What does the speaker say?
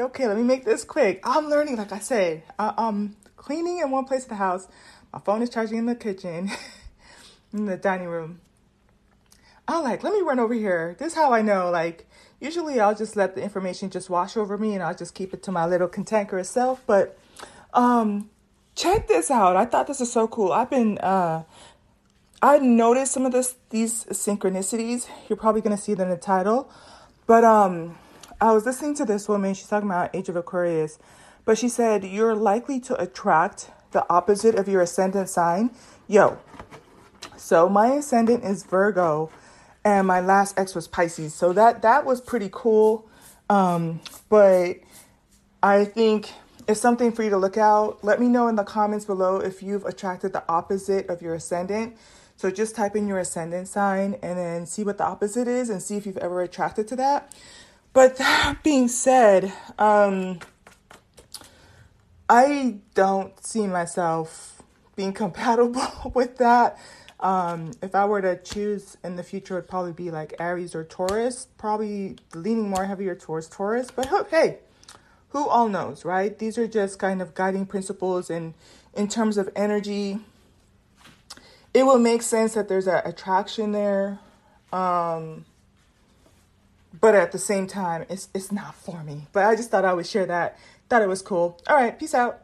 okay, let me make this quick. I'm learning, like I said, uh, um, cleaning in one place of the house. My phone is charging in the kitchen, in the dining room. I'm like, let me run over here. This is how I know. Like, usually I'll just let the information just wash over me and I'll just keep it to my little cantankerous self. But um, check this out. I thought this is so cool. I've been uh, I noticed some of this these synchronicities. You're probably gonna see them in the title. But um I was listening to this woman, she's talking about Age of Aquarius, but she said you're likely to attract the opposite of your ascendant sign. Yo. So my ascendant is Virgo and my last ex was Pisces. So that that was pretty cool. Um, but I think it's something for you to look out. Let me know in the comments below if you've attracted the opposite of your ascendant. So just type in your ascendant sign and then see what the opposite is and see if you've ever attracted to that. But that being said, um, I don't see myself being compatible with that. Um, if I were to choose in the future, it'd probably be like Aries or Taurus, probably leaning more heavier towards Taurus. But hey, who all knows, right? These are just kind of guiding principles, and in terms of energy, it will make sense that there's an attraction there. Um, but at the same time, it's it's not for me. But I just thought I would share that. Thought it was cool. All right, peace out.